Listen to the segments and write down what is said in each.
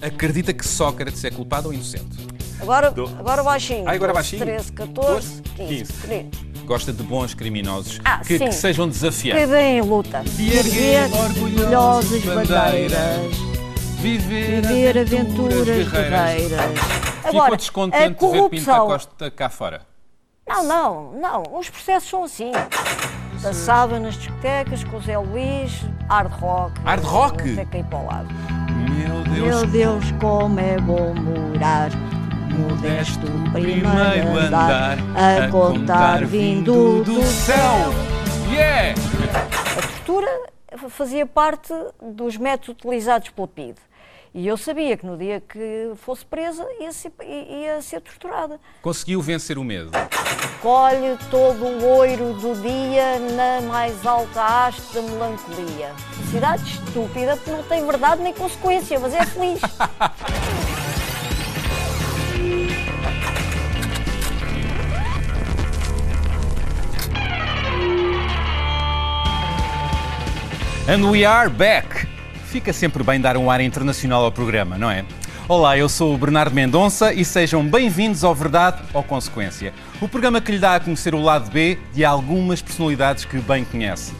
Acredita que Sócrates é culpado ou inocente? Agora, Do- agora baixinho. Ah, agora 12, baixinho? 13, 14, 15. 15. Querido, Gosta de bons criminosos Ah, que, sim. que sejam Que desafiantes. deem luta. E erguer orgulhosas bandeiras. Viver, Viver aventuras guerreiras. guerreiras. Ficou Agora, descontente a de ver Pinto da corrupção. Costa cá fora. Não, não, não. Os processos são assim. Dançava nas discotecas com o Zé Luís, hard rock. Hard rock? Até cair para o lado. Meu Deus. Meu Deus, como é bom morar. Modesto primeiro andar, a contar vindo do céu. Yeah! A tortura fazia parte dos métodos utilizados pelo PID. E eu sabia que no dia que fosse presa ia ser, ia ser torturada. Conseguiu vencer o medo. Colhe todo o oiro do dia na mais alta haste da melancolia. Cidade estúpida porque não tem verdade nem consequência, mas é feliz. And we are back! Fica sempre bem dar um ar internacional ao programa, não é? Olá, eu sou o Bernardo Mendonça e sejam bem-vindos ao Verdade ou Consequência, o programa que lhe dá a conhecer o lado B de algumas personalidades que bem conhece.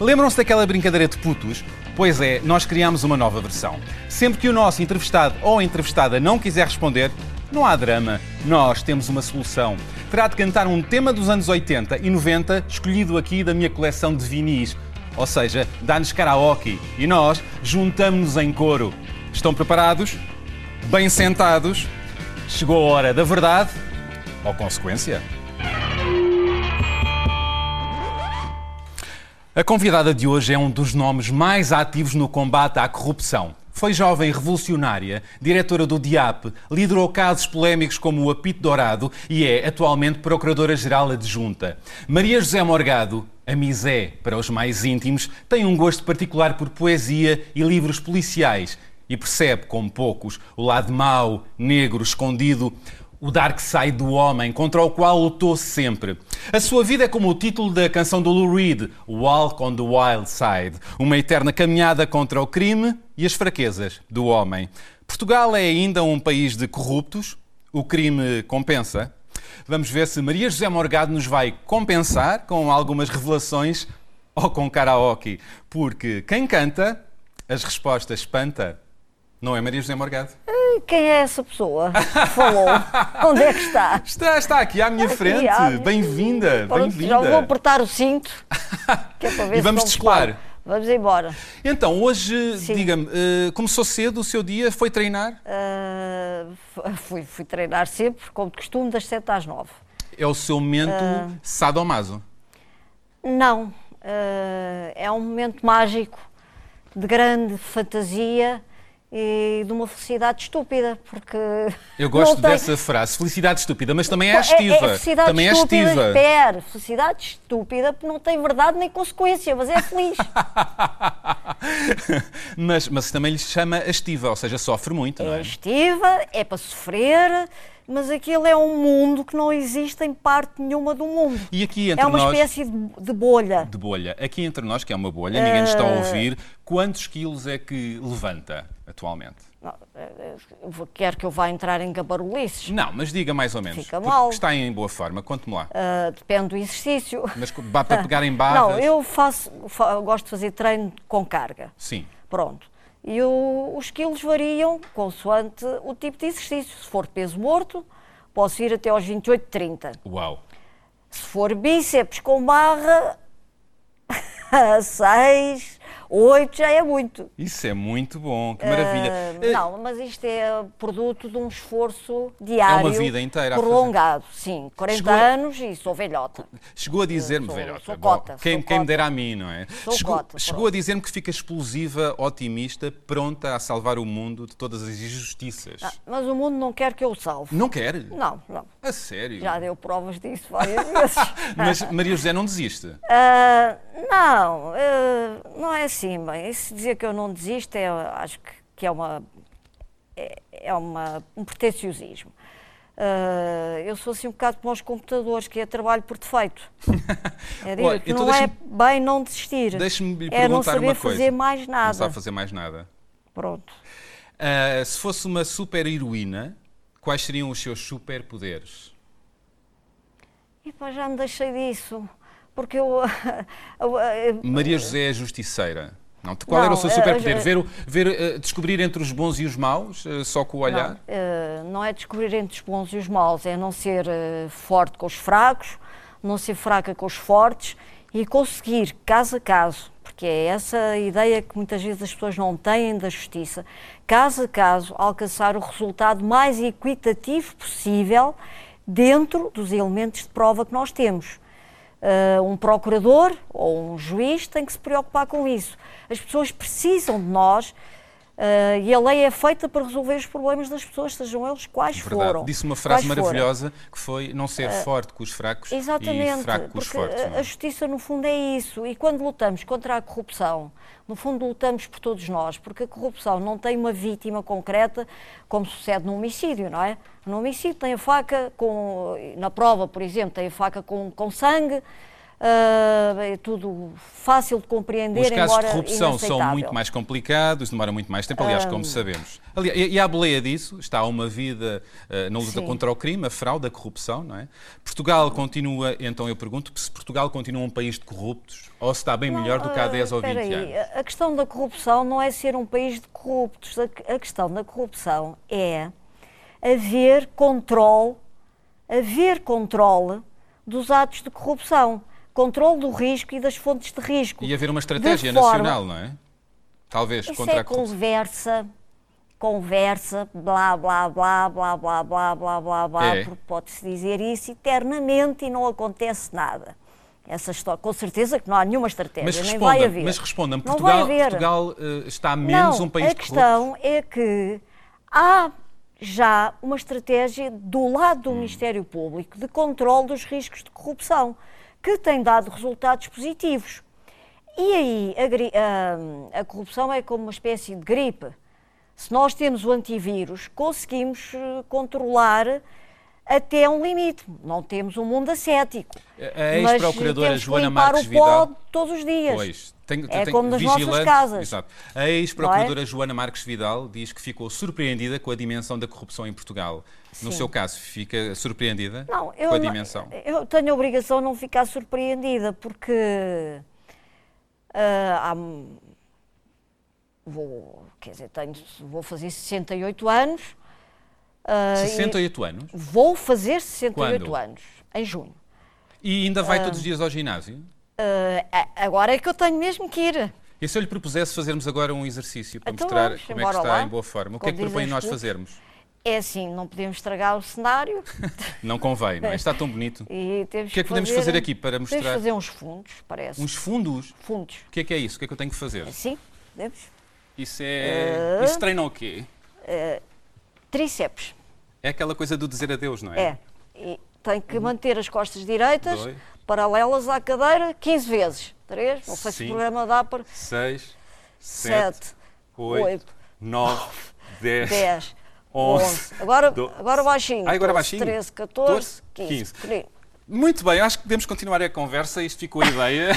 Lembram-se daquela brincadeira de putos? Pois é, nós criámos uma nova versão. Sempre que o nosso entrevistado ou entrevistada não quiser responder, não há drama, nós temos uma solução. Terá de cantar um tema dos anos 80 e 90, escolhido aqui da minha coleção de vinis. Ou seja, dá-nos karaoke e nós juntamos-nos em coro. Estão preparados? Bem sentados? Chegou a hora da verdade ou consequência? A convidada de hoje é um dos nomes mais ativos no combate à corrupção. Foi jovem revolucionária, diretora do DIAP, liderou casos polémicos como o Apito Dourado e é atualmente Procuradora-Geral Adjunta. Maria José Morgado, a Misé para os mais íntimos, tem um gosto particular por poesia e livros policiais e percebe, como poucos, o lado mau, negro, escondido o dark side do homem contra o qual lutou sempre. A sua vida é como o título da canção do Lou Reed, Walk on the Wild Side, uma eterna caminhada contra o crime e as fraquezas do homem. Portugal é ainda um país de corruptos, o crime compensa. Vamos ver se Maria José Morgado nos vai compensar com algumas revelações ou com karaoke, porque quem canta, as respostas espanta. Não é Maria José Morgado? Quem é essa pessoa falou? Onde é que está? Está, está aqui à minha frente. à- Bem-vinda, bem-vinda. Já vou apertar o cinto. Que é para ver E vamos descolar. Vamos embora. Então, hoje, diga-me, eh, começou cedo o seu dia? Foi treinar? Ah, f- fui, fui treinar sempre, como de costume, das 7 às 9. É o seu momento Ah. sadomaso. Não, ah, é um momento mágico, de grande fantasia e de uma felicidade estúpida, porque. Eu gosto não tem- dessa frase. Felicidade estúpida, mas também é É- estiva. É, felicidade também é estúpida, estiva. espera, felicidade estúpida porque não tem verdade nem consequência, mas é feliz. mas, mas também lhe chama estiva, ou seja, sofre muito, não É é? estiva, é para sofrer, mas aquilo é um mundo que não existe em parte nenhuma do mundo. E aqui entre É uma nós. espécie de, bolha. De bolha. Aqui entre nós, que é uma bolha, ninguém nos está a ouvir, quantos quilos é que levanta atualmente? Não, eh, vou- Quer que eu vá entrar em gabarulices? Não, mas diga mais ou menos. Fica mal. Está em boa forma, conte-me lá. Ah, depende do exercício. Mas para pegar em barras? Não, eu faço, gosto de fazer treino com carga. Sim. Pronto. E o- os quilos variam consoante o tipo de exercício. Se for peso morto, posso ir até aos 28, 30. Uau. Se for bíceps com barra, 6, 8 já é muito. Isso é muito bom, que maravilha. Eh, não, mas isto é produto de um esforço diário. É uma vida inteira. Prolongado, sim. 40 Chegou anos e sou velhota. Chegou a dizer-me, velhota, sou cota, quem, sou quem me dera a mim, não é? Sou chegou cota, chegou a dizer-me que fica explosiva, otimista, pronta a salvar o mundo de todas as injustiças. Ah, mas o mundo não quer que eu o salve. Não quer? Não, não. A sério? Já deu provas disso várias vezes. Mas Maria José não desiste. Ah, não, ah, não é assim. Se dizer que eu não desisto, é, acho que, que é, uma, é, é uma, um pretenciosismo. Ah, eu sou assim um bocado como aos computadores, que é trabalho por defeito. É dizer, Olha, que então não é bem não desistir. Deixe-me é não perguntar saber uma coisa. fazer mais Não nada. sabe fazer mais nada. Pronto. Uh, se fosse uma super heroína, quais seriam os seus superpoderes? E pá, já me deixei disso. Porque eu. Maria José é justiceira. Não, qual não, era o seu superpoder? Ver, ver, descobrir entre os bons e os maus, só com o olhar? Não, não é descobrir entre os bons e os maus, é não ser forte com os fracos, não ser fraca com os fortes e conseguir, caso a caso, porque é essa a ideia que muitas vezes as pessoas não têm da justiça, caso a caso, alcançar o resultado mais equitativo possível dentro dos elementos de prova que nós temos. Uh, um procurador ou um juiz tem que se preocupar com isso. As pessoas precisam de nós Uh, e a lei é feita para resolver os problemas das pessoas, sejam eles quais Verdade. foram. Disse uma frase maravilhosa foram. que foi não ser uh, forte com os fracos exatamente, e fraco com os fortes. A, a justiça, no fundo, é isso. E quando lutamos contra a corrupção, no fundo, lutamos por todos nós, porque a corrupção não tem uma vítima concreta, como sucede no homicídio, não é? No homicídio tem a faca com. Na prova, por exemplo, tem a faca com, com sangue Uh, é tudo fácil de compreender, Os casos de corrupção são muito mais complicados, demoram muito mais tempo, aliás, como sabemos. Aliás, e a boleia disso está uma vida uh, na luta Sim. contra o crime, a fraude, a corrupção, não é? Portugal continua, então eu pergunto, se Portugal continua um país de corruptos ou se está bem não, melhor do que há 10 uh, ou 20 aí. anos? A questão da corrupção não é ser um país de corruptos, a, a questão da corrupção é haver controle, haver controle dos atos de corrupção controle do risco e das fontes de risco. E haver uma estratégia nacional, não é? Talvez Isso contra é a conversa, conversa, blá, blá, blá, blá, blá, blá, blá, blá, blá, é. porque pode-se dizer isso eternamente e não acontece nada. Essa história, com certeza que não há nenhuma estratégia, mas nem vai haver. Mas respondam, Portugal, Portugal uh, está menos não, um país a questão é que há já uma estratégia do lado do hum. Ministério Público de controle dos riscos de corrupção que tem dado resultados positivos. E aí a, a, a, corrupção é como uma espécie de gripe. Se nós temos o antivírus, conseguimos eh, controlar até um limite. Não temos um mundo ascético. A ex-procuradora Joana Marques Vidal. todos os dias. Pois, tem, é tem, como nas nossas casas. Exato. A ex-procuradora é? Joana Marques Vidal diz que ficou surpreendida com a dimensão da corrupção em Portugal. Sim. No seu caso, fica surpreendida não, eu, com a dimensão? Eu tenho a obrigação de não ficar surpreendida, porque uh, há, vou, quer dizer, tenho, vou fazer 68 anos. Uh, 68 anos? Vou fazer 68 Quando? anos, em junho. E ainda vai uh, todos os dias ao ginásio? Uh, agora é que eu tenho mesmo que ir. E se eu lhe propusesse fazermos agora um exercício para então mostrar vamos, como é que está lá. em boa forma, o que é que propõe nós fazermos? É assim, não podemos estragar o cenário. não convém, não é? Está tão bonito. O que é que podemos fazer, fazer aqui para mostrar? Podemos fazer uns fundos, parece. Uns fundos? Fundos. O que é que é isso? O que é que eu tenho que fazer? Sim, podemos. Isso é. Uh, isso treina o quê? Uh, tríceps. É aquela coisa do dizer adeus, não é? É. E tem que manter as costas direitas, Dois. paralelas à cadeira, 15 vezes. 3, não sei se o programa dá para. 6, 7, 8, 9, 10. 10. 11. Agora, agora baixinho. Ah, agora baixinho? 13, 14, 15. 15. Muito bem, acho que podemos continuar a conversa, isto ficou a ideia.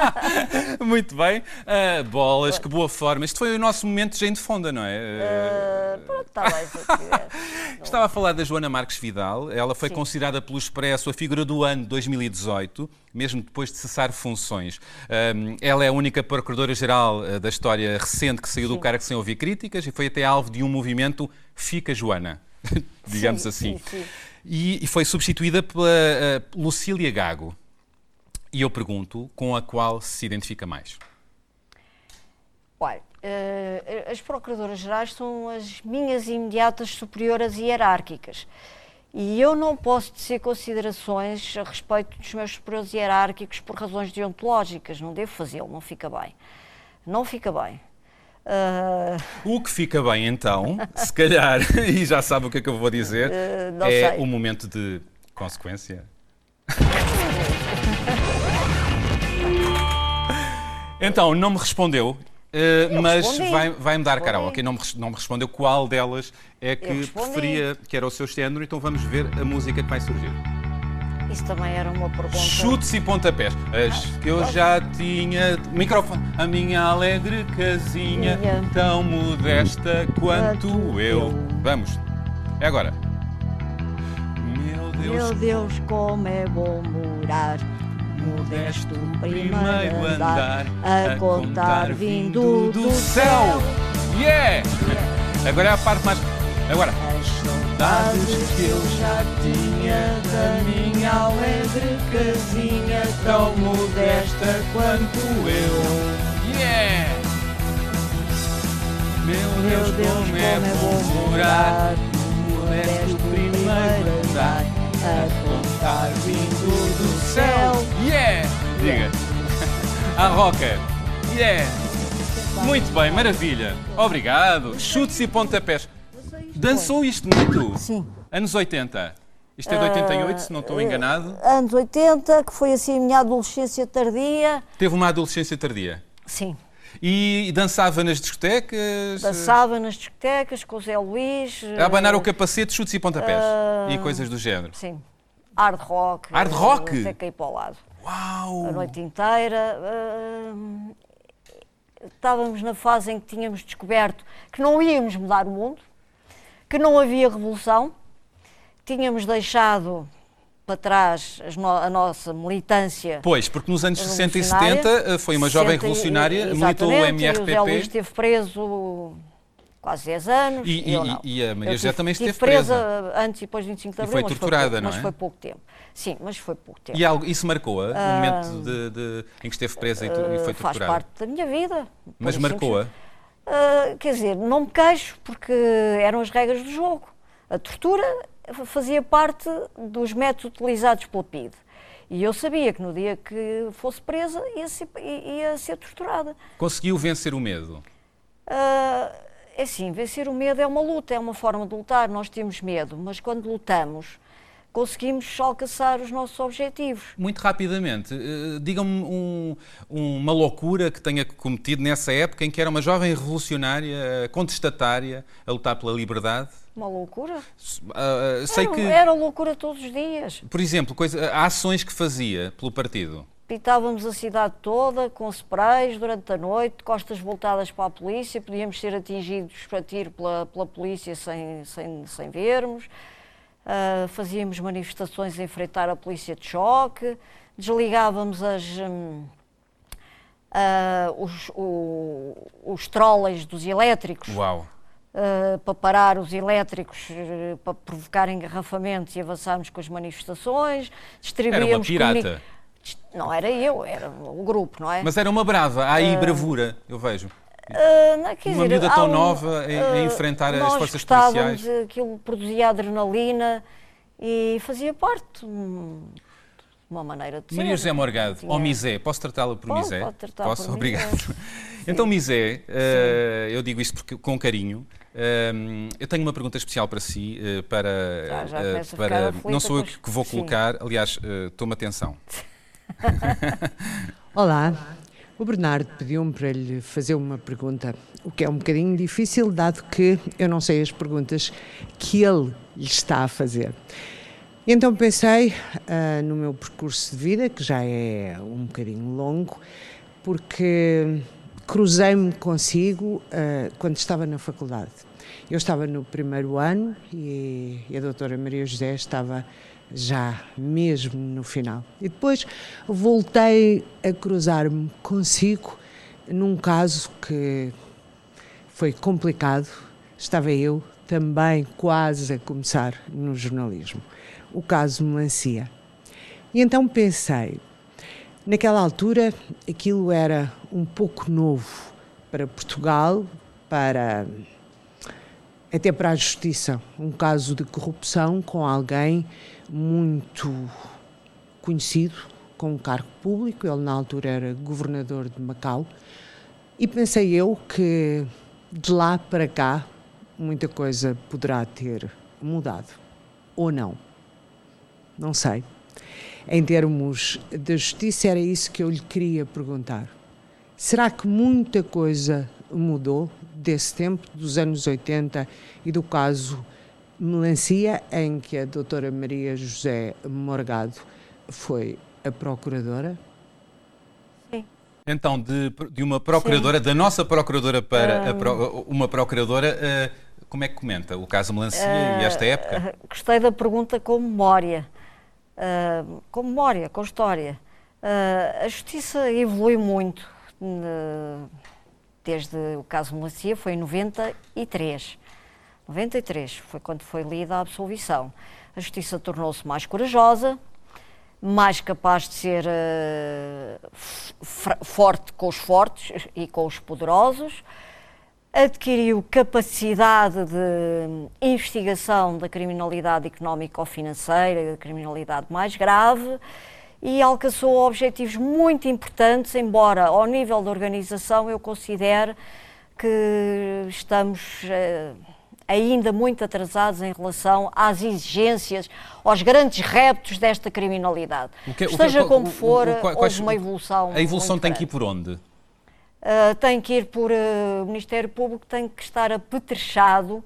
Muito bem. Uh, bolas, que boa forma. Este foi o nosso momento de gente fonda, não é? Uh, pronto, bem. Estava a falar da Joana Marques Vidal. Ela foi Sim. considerada pelo Expresso a figura do ano 2018, mesmo depois de cessar funções. Uh, ela é a única Procuradora-Geral da história recente que saiu Sim. do cargo sem ouvir críticas e foi até alvo de um movimento Fica Joana, digamos sim, assim. Sim, sim e, e foi substituída pela uh, Lucília Gago. E eu pergunto, com a qual se identifica mais? Olha, uh, as Procuradoras-Gerais são as minhas imediatas superiores hierárquicas. E eu não posso tecer considerações a respeito dos meus superiores hierárquicos por razões deontológicas. Não devo fazê-lo, não fica bem. Não fica bem. Uh... O que fica bem então, se calhar, e já sabe o que é que eu vou dizer, uh, é sei. o momento de consequência. então, não me respondeu, uh, mas vai-me vai dar cara. Ok, não me, não me respondeu qual delas é que preferia, que era o seu género, então vamos ver a música que vai surgir. Isso também era uma pergunta. Chutes e pontapés. As que eu já tinha. Microfone. A minha alegre casinha, Minha. tão modesta quanto eu. Vamos. É agora. Meu Deus. Meu Deus, como é bom morar modesto primeiro andar a contar vindo do céu. Yeah! Agora é a parte mais. Agora. As saudades que eu já tinha da minha alegre casinha tão modesta quanto eu. Yeah! Meu Meu Deus, Deus, como é bom morar modesto primeiro andar a contar vindo do céu. Yeah! Diga. A roca. Yeah! Muito bem, maravilha. Obrigado. Chutes e pontapés. Dançou isto muito? Sim. Anos 80. Isto é de 88, se não estou enganado. Anos 80, que foi assim a minha adolescência tardia. Teve uma adolescência tardia. Sim. E dançava nas discotecas? Dançava nas discotecas com o Zé Luís. A abanar eh, o capacete, chutes e pontapés. Ah. E coisas do género. Sim. Hard rock. Hard rock? eh, Até cair para o lado. A Uau! noite inteira. eh, estávamos na fase em que tínhamos descoberto que não íamos mudar o mundo, que não havia revolução, tínhamos deixado para trás no- a nossa militância. Pois, porque nos anos 60 e revolucionária. 70 foi uma jovem 60 e- revolucionária, militou o exatamente, E o Luís MRPP esteve preso quase 10 anos. E- e- não. e a Maria José também esteve presa. antes e depois de 25 de E abril. foi mas torturada, pouco, não Mas é? foi pouco tempo. Sim, mas foi pouco tempo. e algo, isso marcou-a, o momento de, de- em que esteve presa e, tu- e foi Uh, faz torturada. parte da minha vida. Mas isso, marcou-a. Uh, quer dizer, não me queixo porque eram as regras do jogo. A tortura fazia parte dos métodos utilizados pela PIDE. E eu sabia que no dia que fosse presa ia ser, ia ser torturada. Conseguiu vencer o medo. Ah, é assim, vencer o medo é uma luta, é uma forma de lutar. Nós temos medo, mas quando lutamos, conseguimos alcançar os nossos objetivos. Muito rapidamente, eh, diga-me um- uma loucura que tenha cometido nessa época em que era uma jovem revolucionária, contestatária, a lutar pela liberdade. Uma loucura. Ah, ah, sei era, que, era loucura todos os dias. por exemplo, coisa, ações que fazia pelo partido. Pitávamos a cidade toda com sprays durante a noite, costas voltadas para a polícia, podíamos ser atingidos a tiro pela, pela polícia sem, sem, sem vermos. Ah, fazíamos manifestações a enfrentar a polícia de choque, desligávamos as, ah, os, o- os trolleys dos elétricos Uau! uh, para parar os elétricos, uh, para provocar engarrafamentos e avançarmos com as manifestações, Era uma distribuíamos pirata. Não era eu, era o grupo, não é? Mas era uma brava, há aí bravura, eu vejo. Uh, não, quer uma há tão um- nova a- a uh, enfrentar as nós forças policiais. Aquilo produzia adrenalina e fazia parte de uma maneira de ser. Maria José Morgado, Tinha- ou Misé, posso tratá-la por Pode, Misé? pode tratar Posso? por Obrigado. Misé. Então, Misé, eh, eu digo isto porque, com carinho. eu tenho uma pergunta especial para si, eh, para, Já- já para não sou eu que vou sim. colocar, aliás, eh, tome atenção. Olá, o Bernardo pediu-me para lhe fazer uma pergunta, o que é um bocadinho difícil, dado que eu não sei as perguntas que ele lhe está a fazer. Então pensei ah, no meu percurso de vida, que já é um bocadinho longo, porque cruzei-me consigo ah, quando estava na faculdade. Eu estava no primeiro ano e, a doutora Maria José estava já mesmo no final. E depois voltei a cruzar-me consigo num caso que foi complicado. Estava eu também quase a começar no jornalismo. O caso Melancia. E então pensei, naquela altura aquilo era um pouco novo para Portugal, para até para a justiça, um caso de corrupção com alguém muito conhecido, com um cargo público, ele na altura era governador de Macau, e pensei eu que de lá para cá muita coisa poderá ter mudado, ou não. Não sei. Em termos da justiça, era isso que eu lhe queria perguntar. Será que muita coisa mudou desse tempo, dos anos 80 e do caso Melancia, em que a doutora Maria José Morgado foi a procuradora. Sim. Então, de, de uma procuradora, Sim. da nossa procuradora para pro, uma procuradora, uh, como é que comenta o caso Melancia uh, e esta época? Uh, gostei da pergunta com memória. Uh, com memória, com história. a justiça evolui muito desde o caso Melancia, foi em 93. 93 foi quando foi lida a absolvição. A justiça tornou-se mais corajosa, mais capaz de ser uh, forte com os fortes e com os poderosos, adquiriu capacidade de investigação da criminalidade económica ou financeira da criminalidade mais grave e alcançou objetivos muito importantes, embora ao nível da organização eu considere que estamos. Uh, ainda muito atrasados em relação às exigências, aos grandes reptos desta criminalidade. Que, Esteja como for, o, o, houve uma evolução. A evolução tem que ir por onde? Uh, tem que ir por. Uh, o Ministério Público tem que estar apetrechado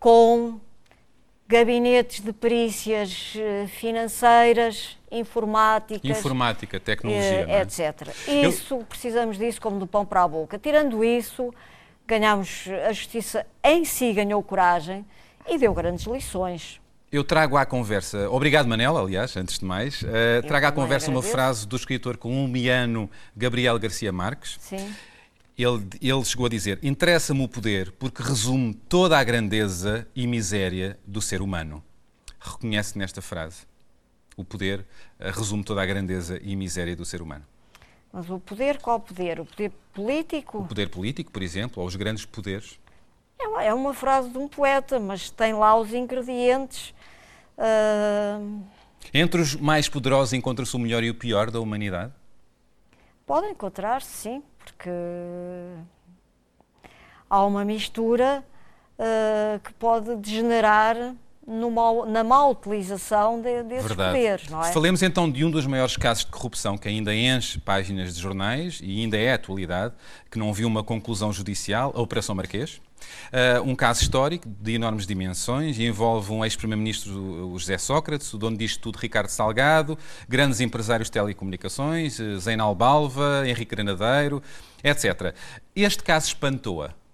com gabinetes de perícias uh, financeiras, informáticas. Informática, tecnologia. Uh, etc. Isso, Eu... precisamos disso como do pão para a boca. Tirando isso, ganhámos, a justiça em si ganhou coragem e deu grandes lições. Eu trago à conversa, obrigado Manela, aliás, antes de mais, uh, trago à conversa agradeço. uma frase do escritor colombiano Gabriel Garcia Marques. Sim. Ele, ele chegou a dizer: Interessa-me o poder porque resume toda a grandeza e miséria do ser humano. Reconhece nesta frase. O poder uh, resume toda a grandeza e miséria do ser humano. Mas o poder, qual poder? O poder político? O poder político, por exemplo, ou os grandes poderes? É uma, é uma frase de um poeta, mas tem lá os ingredientes. Uh... Entre os mais poderosos encontra-se o melhor e o pior da humanidade? Pode encontrar-se, sim, porque há uma mistura uh, que pode degenerar numa, na má utilização de, desses Verdade. poderes, não é? Falemos então de um dos maiores casos de corrupção que ainda enche páginas de jornais e ainda é atualidade, que não viu uma conclusão judicial, a Operação Marquês. Uh, um caso histórico de enormes dimensões, envolve um ex-primeiro-ministro, José Sócrates, o dono disto tudo, Ricardo Salgado, grandes empresários de telecomunicações, uh, Zeinal Balva, Henrique Granadeiro, etc. Este caso espantou-a.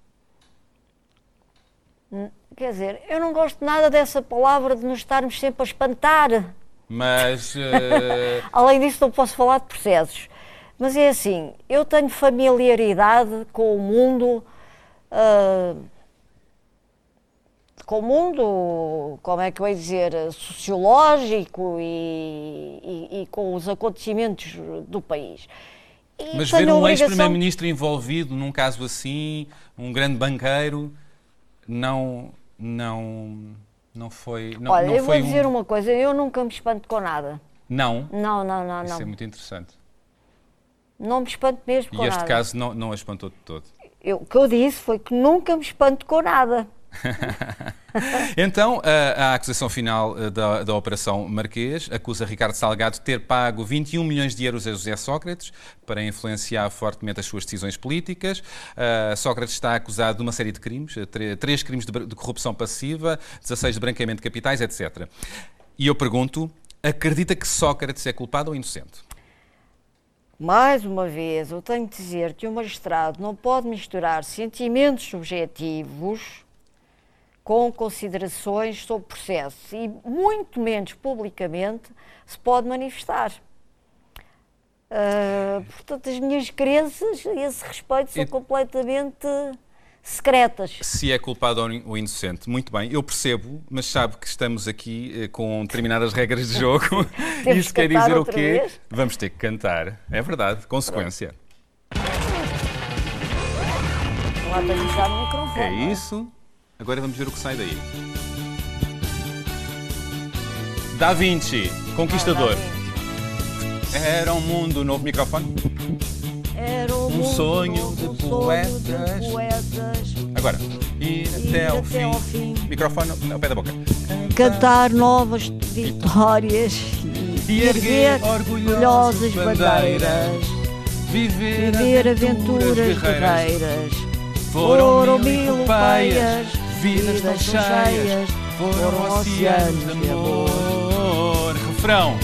Quer dizer, eu não gosto nada dessa palavra de nos estarmos sempre a espantar. Mas. Uh... Além disso, não posso falar de processos. Mas é assim, eu tenho familiaridade com o mundo. Uh, com o mundo, como é que eu ia dizer, sociológico e, e, e com os acontecimentos do país. E Mas ver um obrigação... ex-primeiro-ministro envolvido num caso assim, um grande banqueiro, não não, não foi. Não, Olha, não eu foi vou dizer um... uma coisa, eu nunca me espanto com nada. Não? Não, não, não. Isso não. é muito interessante. Não me espanto mesmo com nada. E este caso não, não a espantou de todo? Eu, o que eu disse foi que nunca me espanto com nada. então, a, a, acusação final eh, da, da, Operação Marquês acusa Ricardo Salgado de ter pago 21 milhões de euros a José Sócrates para influenciar fortemente as suas decisões políticas. Uh, Sócrates está acusado de uma série de crimes, eh, três crimes de, de corrupção passiva, 16 de branqueamento de capitais, etc. E eu pergunto, acredita que Sócrates é culpado ou inocente? Mais uma vez, eu tenho de dizer que o magistrado não pode misturar sentimentos subjetivos com considerações sobre o processo e muito menos publicamente se pode manifestar. Uh, portanto, as minhas crenças a esse respeito são e... completamente secretas. Se é culpado ou inocente, muito bem, eu percebo, mas sabe que estamos aqui eh, com determinadas regras de jogo. Isso quer dizer o quê? Vez? Vamos ter que cantar. É verdade, consequência. Lá para o microfone. É isso. Agora vamos ver o que sai daí. Da Vinci, Conquistador. Era um mundo, novo microfone. Era um, um sonho, de, poetas. sonho de poetas. Agora, ir, até, ao, até fim. ao fim. Microfone ao pé da boca. Cantar novas vitórias e, e erguer orgulhosas bandeiras. Viver, Viver aventuras, aventuras guerreiras. Foram mil peias Vidas tão cheias, foram oceanos de amor. Refrão.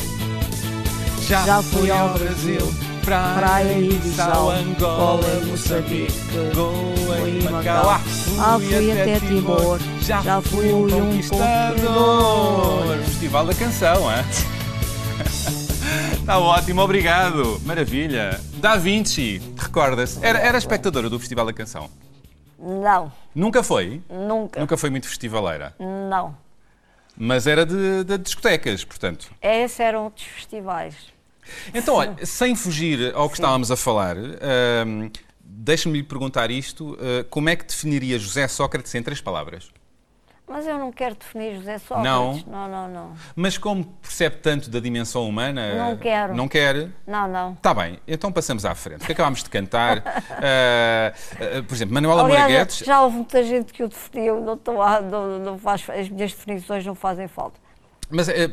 Já, Já fui fui ao Brasil, praia, Praia e Bissau, Bissau, Angola, Moçambique, Goa e Macau. Macau. Ah, fui até Timor, já, já fui fui um conquistador. Festival da Canção, é? Está ótimo, obrigado. Maravilha. Da Vinci, recorda-se, era, era espectadora do Festival da Canção. Não, Nunca foi? nunca. Nunca foi muito festivaleira. Não. Mas era de, de discotecas, portanto. Esses eram outros festivais. Então, olha, sem fugir ao que estávamos a falar, hum, deixa-me lhe perguntar isto: uh, como é que definiria José Sócrates em três palavras? Mas eu não quero definir José Sócrates. Não? Não, não, não. Mas como percebe tanto da dimensão humana. Não quero. Não quer? Não, não. Está bem, então passamos à frente. Que acabámos de cantar. Uh, uh, por exemplo, Manuela Aliás, Moura Guedes. já houve muita gente que o definiu, não, estou a- não, não faz, as minhas definições não fazem falta. Mas, eh,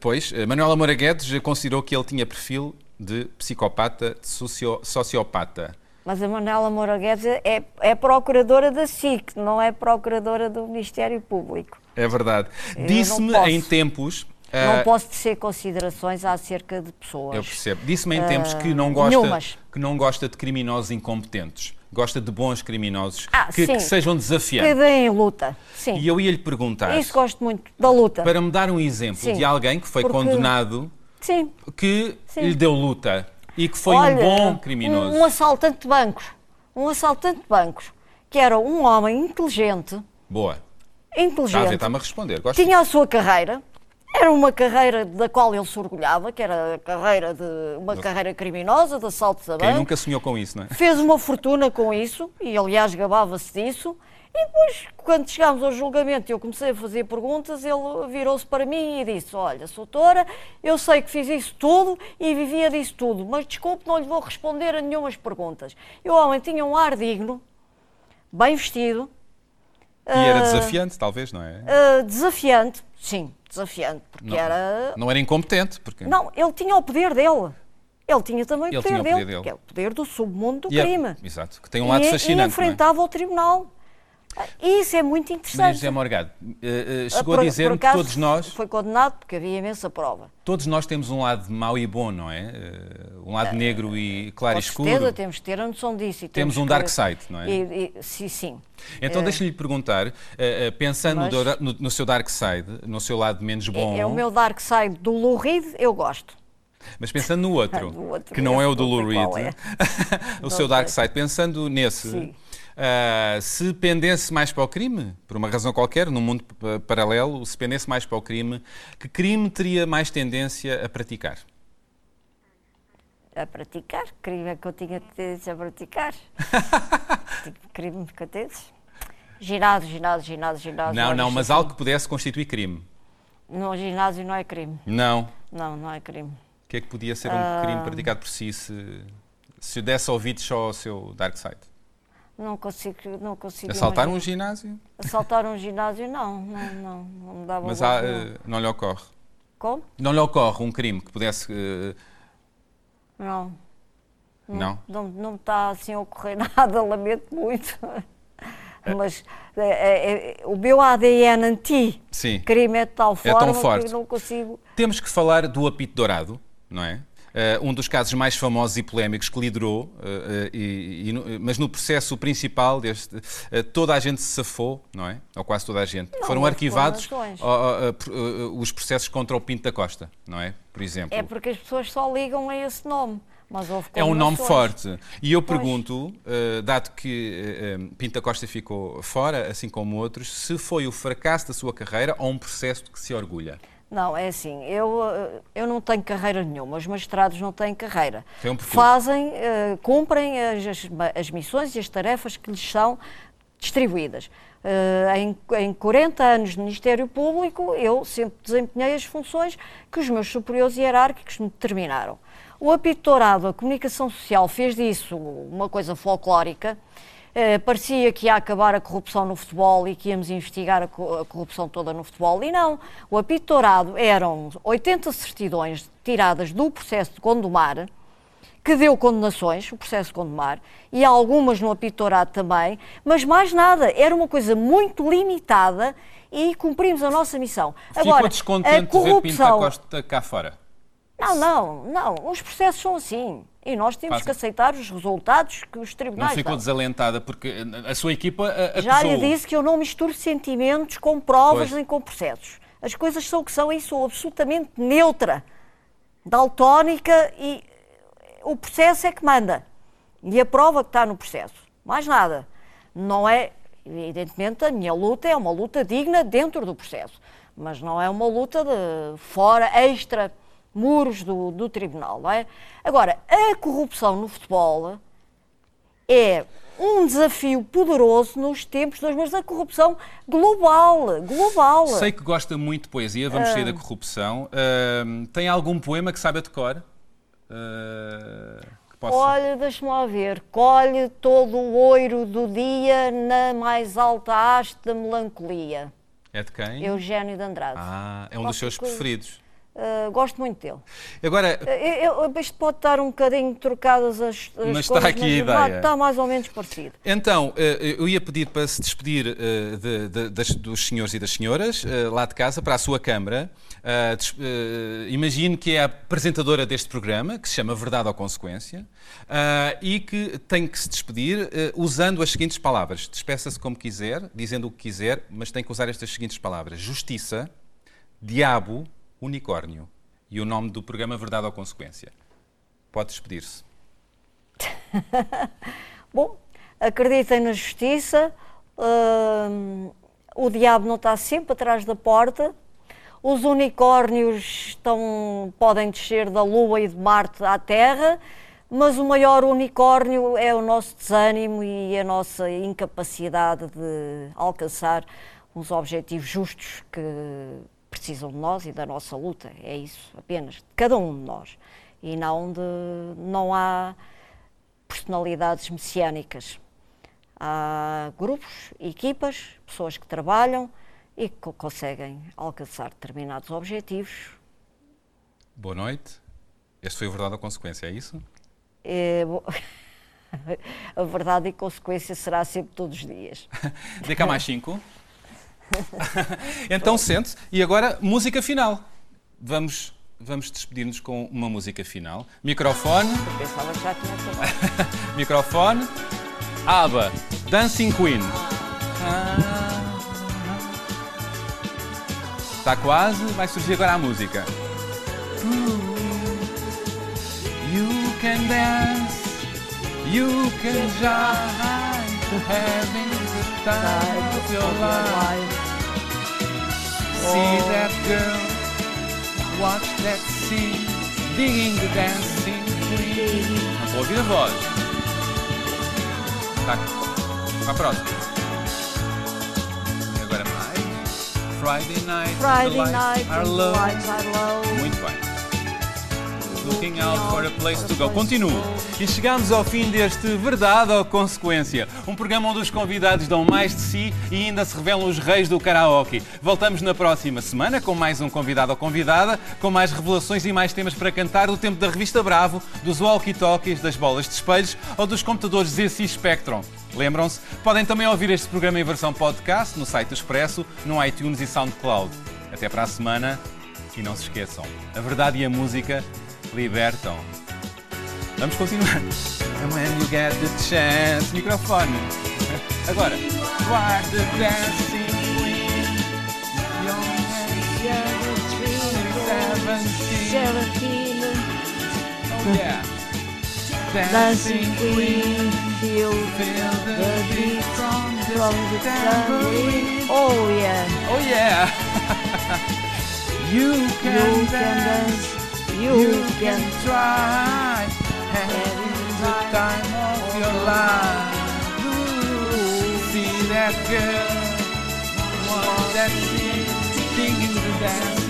pois, eh, Manuela Moura Guedes considerou que ele tinha perfil de psicopata, de socio- sociopata. Mas a Manuela Moura Guedes é, é procuradora da SIC, não é procuradora do Ministério Público. É verdade. Disse-me em tempos. não ah, posso tecer considerações acerca de pessoas. Eu percebo. Disse-me em tempos que não, gosta, nenhumas. que não gosta de criminosos incompetentes. Gosta de bons criminosos Ah, que, que sejam Que desafiantes. deem luta. Sim. E eu ia lhe perguntar, Isso gosto muito, da luta. para me dar um exemplo Sim. de alguém que foi Porque- condenado, Sim. que Sim. lhe deu luta e que foi Olha, um bom criminoso. Um, um assaltante de bancos. Um assaltante de bancos. Que era um homem inteligente. Boa. Está a Inteligente. está-me a responder. Gosto. tinha a sua carreira, era uma carreira da qual ele se orgulhava, que era a carreira de uma carreira criminosa, de assaltos a Quem banco. nunca sonhou com isso, não é? Fez uma fortuna com isso, e aliás gabava-se disso. E depois, quando chegámos ao julgamento e eu comecei a fazer perguntas, ele virou-se para mim e disse: Olha, doutora, eu sei que fiz isso tudo e vivia disso tudo, mas desculpe, não lhe vou responder a nenhumas perguntas. E o homem tinha um ar digno, bem vestido, E era ah, desafiante, talvez, não é? ah, desafiante, sim, desafiante, porque Não, era. não era incompetente, porque Não, ele tinha o poder dele. Ele tinha também Ele o poder, tinha o dele, poder dele. que é o poder do submundo do E é- crime. Exato, que tem um lado e, fascinante. E não é? enfrentava o tribunal. Isso é muito Maria interessante. José Morgado, eh, Ah, chegou por- a dizer-me por que todos nós, Foi condenado porque havia imensa prova. todos nós temos um lado mau e bom, não é? Eh, Um lado negro e claro e escuro. certeza temos que ter a noção disso. Temos temos um dark side, não é? E, e, sim, sim. Então deixa-lhe perguntar, pensando no Mas- no, no seu dark side, no seu lado menos bom, É, é o meu dark side do Lou Reed, eu gosto. mas pensando no outro, outro, que não é o do Lou Reed, é. o Não seu dark sei. side, pensando nesse, Sim. Ah, se pendesse mais para o crime, por uma razão qualquer, num mundo paralelo, se pendesse mais para o crime, que crime teria mais tendência a praticar? A praticar, crime que eu tinha tendência a praticar. Tipo, crime que eu tenho. Ginásio, ginásio, ginásio, ginásio. Não, não, mas algo que pudesse constituir crime. No ginásio não é crime. Não. Não, não é crime. O que é que podia ser um Ah. crime praticado por si se, se desse ouvidos só ao seu dark side? Não consigo, não consigo Assaltar um imaginar. ginásio? Assaltar um ginásio, não, não, não, não me dava Mas há, não. eh, não lhe ocorre. Como? Não lhe ocorre um crime que pudesse. eh, Não. não? Não, não me está assim a ocorrer nada, lamento muito. Mas é, é, é, o meu ADN anti-crime Sim. é de tal É tão forma forte. que eu não consigo. Temos que falar do apito dourado, não é? Eh, um dos casos mais famosos e polémicos que liderou, eh, eh, e- e mas no processo principal deste, toda a gente se safou, não é? Ou quase toda a gente. Não, Foram arquivados os processos contra o Pinto da Costa, não é? Por exemplo. É porque as pessoas só ligam a esse nome. Mas houve É um nome forte. E eu Pois. pergunto, eh, dado que Pinto da Costa ficou fora, assim como outros, se foi o fracasso da sua carreira ou um processo de que se orgulha? Não, é assim, eu, eh, eu não tenho carreira nenhuma, os magistrados não têm carreira. Um. Fazem, eh, cumprem as, as, as missões e as tarefas que lhes são distribuídas. Eh, em, em 40 anos de Ministério Público, eu sempre desempenhei as funções que os meus superiores hierárquicos me determinaram. O apito dourado, a comunicação social, fez disso uma coisa folclórica. Eh, parecia que ia acabar a corrupção no futebol e que íamos investigar a, co- a corrupção toda no futebol. E não. O apito dourado eram 80 certidões tiradas do processo de Gondomar, que deu condenações, o processo Condemar, e algumas no apito dourado também, mas mais nada, era uma coisa muito limitada e cumprimos a nossa missão. Ficou Agora, descontente a de ver Pinta corrupção... Costa cá fora? Não, não, não, os processos são assim. E nós temos que aceitar os resultados que os Não tribunais ficou dão. desalentada porque a sua equipa a- Já lhe disse que eu não misturo sentimentos com provas Pois. nem com processos. As coisas são o que são e sou absolutamente neutra, daltónica e o processo é que manda. E a prova que está no processo. Mais nada. Não é, evidentemente, a minha luta é uma luta digna dentro do processo, mas não é uma luta de fora, extra, muros do, do tribunal, não é? Agora, a corrupção no futebol é um desafio poderoso nos tempos hoje, mas a corrupção global, global. Sei que gosta muito de poesia, vamos sair da corrupção. Ahm, tem algum poema que saiba de cor? Ah, que possa... Olha, deixa-me lá ver, colhe todo o oiro do dia na mais alta haste da melancolia. É de quem? Eugénio de Andrade. Ah, é um dos Qualquer seus preferidos. Uh, gosto muito dele. Agora, Eu, eu- isto pode estar um bocadinho trocadas as, as Mas está coisas, aqui a mas ideia. está mais ou menos parecido. Então, eh, eu ia pedir para se despedir eh, de- de- das- dos senhores e das senhoras eh, lá de casa, para a sua câmara. Ah, Imagino que é a apresentadora deste programa, que se chama Verdade ou Consequência, ah, e que tem que se despedir usando as seguintes palavras. Despeça-se como quiser, dizendo o que quiser, mas tem que usar estas seguintes palavras: Justiça, Diabo, Unicórnio. E o nome do programa Verdade ou Consequência. Pode despedir-se. Bom, acreditem na justiça, hum, o diabo não está sempre atrás da porta, os unicórnios estão, podem descer da Lua e de Marte à Terra, mas o maior unicórnio é o nosso desânimo e a nossa incapacidade de alcançar uns objetivos justos que precisam de nós e da nossa luta. É isso, apenas, de cada um de nós. E não de. não há personalidades messiânicas. Há grupos, equipas, pessoas que trabalham e que co- conseguem alcançar determinados objetivos. Boa noite. Este foi o Verdade ou Consequência, é isso? É, bo- a verdade e consequência será sempre todos os dias. Dê cá mais cinco. então sente e agora música final. Vamos, vamos despedir-nos com uma música final. Microfone, Eu pensava que já tinha acabado. microfone. ABBA, Dancing Queen. Está quase, vai surgir agora a música. You can dance, you can shine, having the time of your life. See that girl, watch that scene, digging the dancing queen. Não vou ouvir a voz. Tá. A próxima. E agora mais. Friday night, Friday the lights night, are and the low. lights are low. Muito bem. Looking out for a place to go. Continuo. E chegamos ao fim deste Verdade ou Consequência. Um programa onde os convidados dão mais de si e ainda se revelam os reis do karaoke. Voltamos na próxima semana com mais um convidado ou convidada, com mais revelações e mais temas para cantar do tempo da revista Bravo, dos walkie-talkies, das bolas de espelhos ou dos computadores ZC Spectrum. Lembram-se? Podem também ouvir este programa em versão podcast no site do Expresso, no iTunes e SoundCloud. Até para a semana e não se esqueçam, a verdade e a música libertam. Vamos continuar. And when you get the chance, microfone. Agora, you are the dancing queen. Young and seventeen. Oh yeah. Dancing Queen, feel Feel the the beat from the from the tambourine. Oh yeah, Oh yeah. you you can can dance. you, you can, try and in the time of your life. Ooh, see that girl, want that thing in the dance.